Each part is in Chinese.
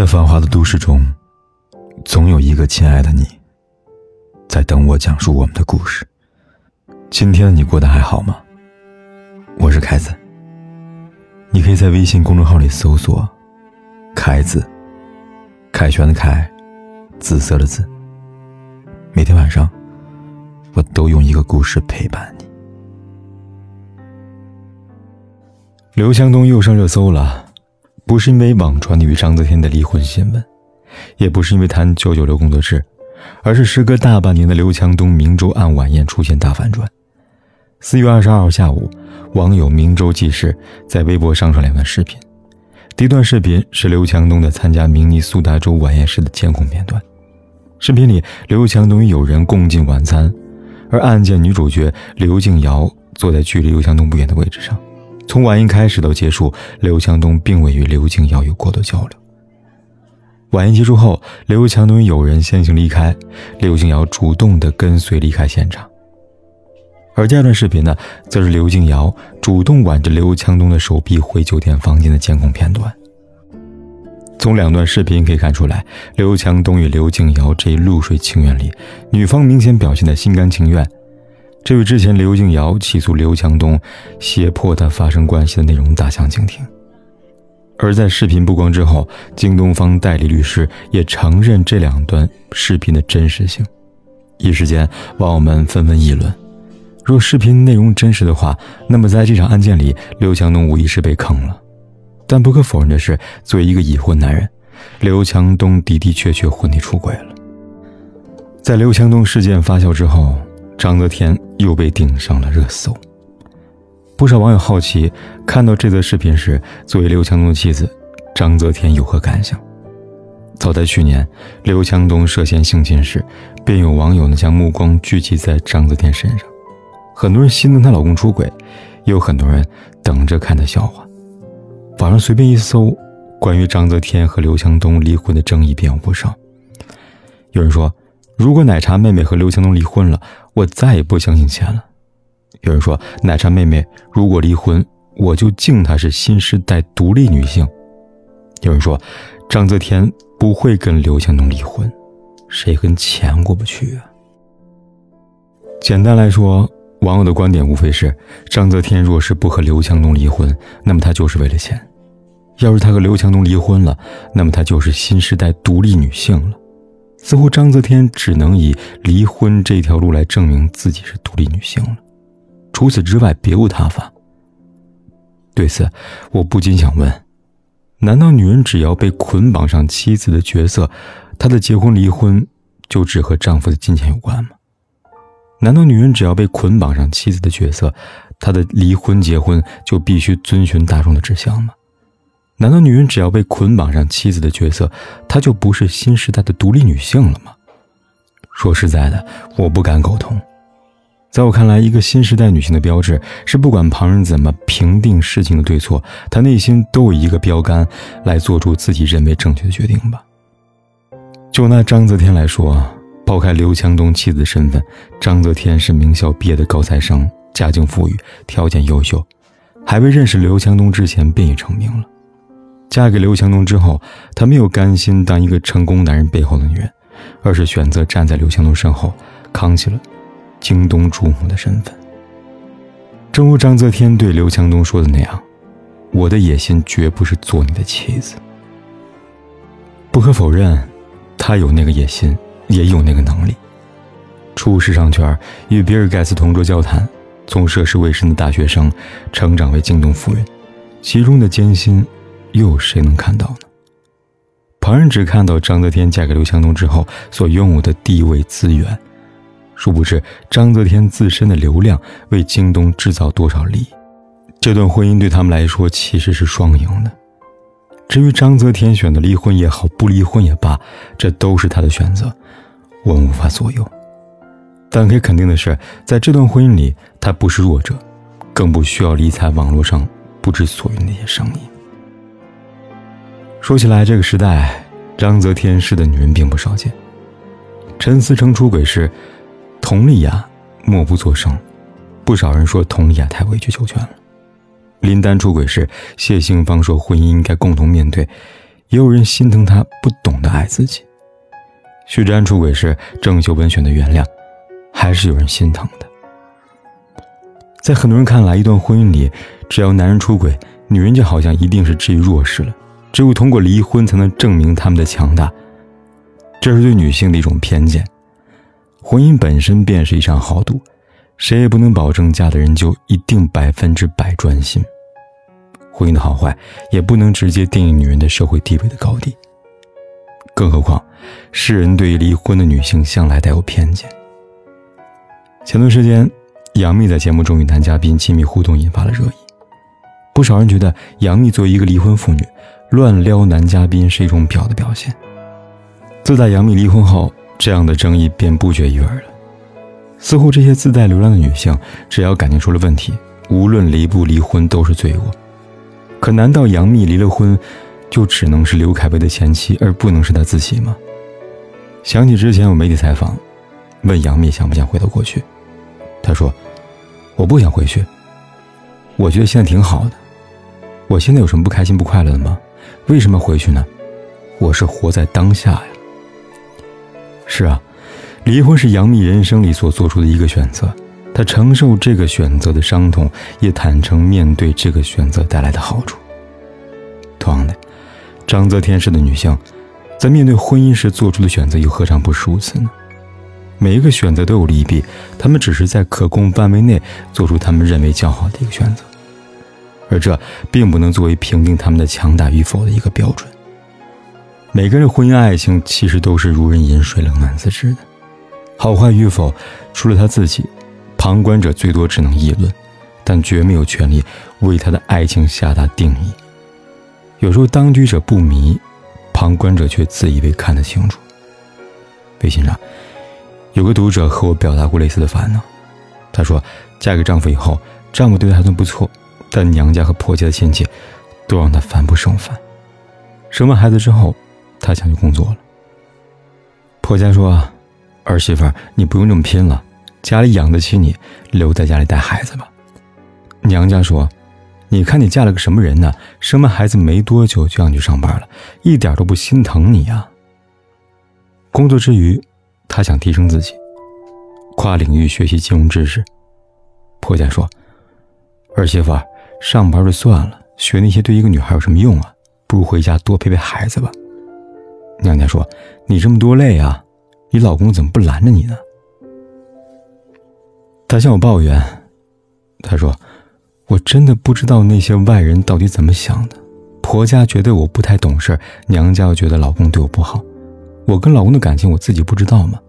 在繁华的都市中，总有一个亲爱的你，在等我讲述我们的故事。今天的你过得还好吗？我是凯子。你可以在微信公众号里搜索“凯子”，凯旋的凯，紫色的紫。每天晚上，我都用一个故事陪伴你。刘强东又上热搜了。不是因为网传的与章泽天的离婚新闻，也不是因为谈九九六工作室，而是时隔大半年的刘强东明州案晚宴出现大反转。四月二十二号下午，网友明州记事在微博上传两段视频。第一段视频是刘强东的参加明尼苏达州晚宴时的监控片段。视频里，刘强东与友人共进晚餐，而案件女主角刘静瑶坐在距离刘强东不远的位置上。从晚宴开始到结束，刘强东并未与刘静瑶有过多交流。晚宴结束后，刘强东与友人先行离开，刘静瑶主动的跟随离开现场。而第二段视频呢，则是刘静瑶主动挽着刘强东的手臂回酒店房间的监控片段。从两段视频可以看出来，刘强东与刘静瑶这一露水情缘里，女方明显表现的心甘情愿。这与之前刘静瑶起诉刘强东胁迫他发生关系的内容大相径庭。而在视频曝光之后，京东方代理律师也承认这两段视频的真实性。一时间，网友们纷纷议论：若视频内容真实的话，那么在这场案件里，刘强东无疑是被坑了。但不可否认的是，作为一个已婚男人，刘强东的的确确婚内出轨了。在刘强东事件发酵之后。章泽天又被顶上了热搜。不少网友好奇，看到这则视频时，作为刘强东的妻子，章泽天有何感想？早在去年，刘强东涉嫌性侵时，便有网友呢将目光聚集在章泽天身上。很多人心疼她老公出轨，也有很多人等着看她笑话。网上随便一搜，关于章泽天和刘强东离婚的争议便有不少。有人说。如果奶茶妹妹和刘强东离婚了，我再也不相信钱了。有人说，奶茶妹妹如果离婚，我就敬她是新时代独立女性。有人说，章泽天不会跟刘强东离婚，谁跟钱过不去啊？简单来说，网友的观点无非是：章泽天若是不和刘强东离婚，那么她就是为了钱；要是她和刘强东离婚了，那么她就是新时代独立女性了。似乎章泽天只能以离婚这条路来证明自己是独立女性了，除此之外别无他法。对此，我不禁想问：难道女人只要被捆绑上妻子的角色，她的结婚离婚就只和丈夫的金钱有关吗？难道女人只要被捆绑上妻子的角色，她的离婚结婚就必须遵循大众的指向吗？难道女人只要被捆绑上妻子的角色，她就不是新时代的独立女性了吗？说实在的，我不敢苟同。在我看来，一个新时代女性的标志是，不管旁人怎么评定事情的对错，她内心都有一个标杆，来做出自己认为正确的决定吧。就拿章泽天来说，抛开刘强东妻子的身份，章泽天是名校毕业的高材生，家境富裕，条件优秀，还未认识刘强东之前便已成名了。嫁给刘强东之后，她没有甘心当一个成功男人背后的女人，而是选择站在刘强东身后，扛起了京东主母的身份。正如章泽天对刘强东说的那样：“我的野心绝不是做你的妻子。”不可否认，他有那个野心，也有那个能力。出时尚圈，与比尔盖茨同桌交谈，从涉世未深的大学生，成长为京东夫人，其中的艰辛。又有谁能看到呢？旁人只看到章泽天嫁给刘强东之后所拥有的地位资源，殊不知章泽天自身的流量为京东制造多少利益。这段婚姻对他们来说其实是双赢的。至于章泽天选择离婚也好，不离婚也罢，这都是他的选择，我们无法左右。但可以肯定的是，在这段婚姻里，他不是弱者，更不需要理睬网络上不知所云那些声音。说起来，这个时代，章泽天式的女人并不少见。陈思成出轨时，佟丽娅默不作声，不少人说佟丽娅太委曲求全了。林丹出轨时，谢杏芳说婚姻应该共同面对，也有人心疼他不懂得爱自己。徐志安出轨时，郑秀文选择原谅，还是有人心疼的。在很多人看来，一段婚姻里，只要男人出轨，女人就好像一定是置于弱势了，只有通过离婚才能证明他们的强大。这是对女性的一种偏见。婚姻本身便是一场豪赌，谁也不能保证嫁的人就一定百分之百专心。婚姻的好坏也不能直接定义女人的社会地位的高低。更何况，世人对于离婚的女性向来带有偏见。前段时间，杨幂在节目中与男嘉宾亲密互动，引发了热议。不少人觉得，杨幂作为一个离婚妇女，乱撩男嘉宾是一种婊的表现。自打杨幂离婚后，这样的争议便不绝于耳了。似乎这些自带流量的女性，只要感情出了问题，无论离不离婚都是罪恶。可难道杨幂离了婚，就只能是刘恺威的前妻，而不能是她自己吗？想起之前有媒体采访，问杨幂想不想回到过去，她说：“我不想回去，我觉得现在挺好的。我现在有什么不开心不快乐的吗？为什么回去呢？我是活在当下呀。”是啊，离婚是杨幂人生里所做出的一个选择，她承受这个选择的伤痛，也坦诚面对这个选择带来的好处。同样的，张泽天式的女性，在面对婚姻时做出的选择又何尝不是如此呢？每一个选择都有利弊，他们只是在可控范围内做出他们认为较好的一个选择，而这并不能作为评定他们的强大与否的一个标准。每个人的婚姻爱情其实都是如人饮水，冷暖自知的。好坏与否，除了他自己，旁观者最多只能议论，但绝没有权利为他的爱情下达定义。有时候当局者不迷，旁观者却自以为看得清楚。微信上有个读者和我表达过类似的烦恼，他说：嫁给丈夫以后，丈夫对她还算不错，但娘家和婆家的亲戚都让她烦不胜烦。生完孩子之后。她想去工作了。婆家说：“儿媳妇，你不用这么拼了，家里养得起你，留在家里带孩子吧。”娘家说：“你看你嫁了个什么人呢？生完孩子没多久就让你去上班了，一点都不心疼你呀。”工作之余，她想提升自己，跨领域学习金融知识。婆家说：“儿媳妇，上班就算了，学那些对一个女孩有什么用啊？不如回家多陪陪孩子吧。”娘家说：“你这么多累啊，你老公怎么不拦着你呢？”他向我抱怨，他说：“我真的不知道那些外人到底怎么想的。婆家觉得我不太懂事，娘家又觉得老公对我不好。我跟老公的感情我自己不知道吗？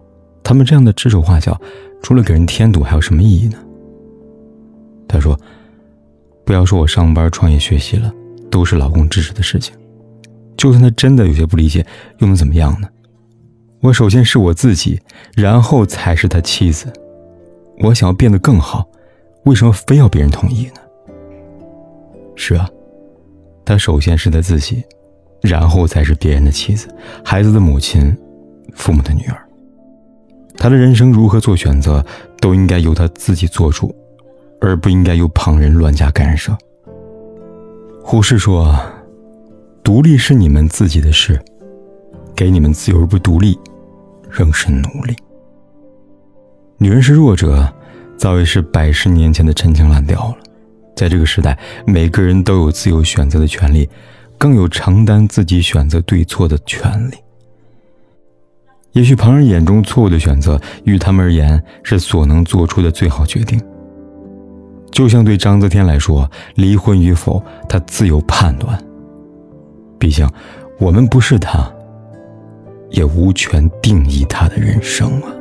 他们这样的指手画脚，除了给人添堵，还有什么意义呢？”他说：“不要说我上班、创业、学习了，都是老公支持的事情。”就算他真的有些不理解，又能怎么样呢？我首先是我自己，然后才是他妻子。我想要变得更好，为什么非要别人同意呢？是啊，他首先是他自己，然后才是别人的妻子、孩子的母亲、父母的女儿。他的人生如何做选择，都应该由他自己做主，而不应该由旁人乱加干涉。胡适说。独立是你们自己的事，给你们自由而不独立，仍是奴隶。女人是弱者，早已是百十年前的陈腔滥调了。在这个时代，每个人都有自由选择的权利，更有承担自己选择对错的权利。也许旁人眼中错误的选择，于他们而言是所能做出的最好决定。就像对章泽天来说，离婚与否，他自有判断。毕竟，我们不是他，也无权定义他的人生啊。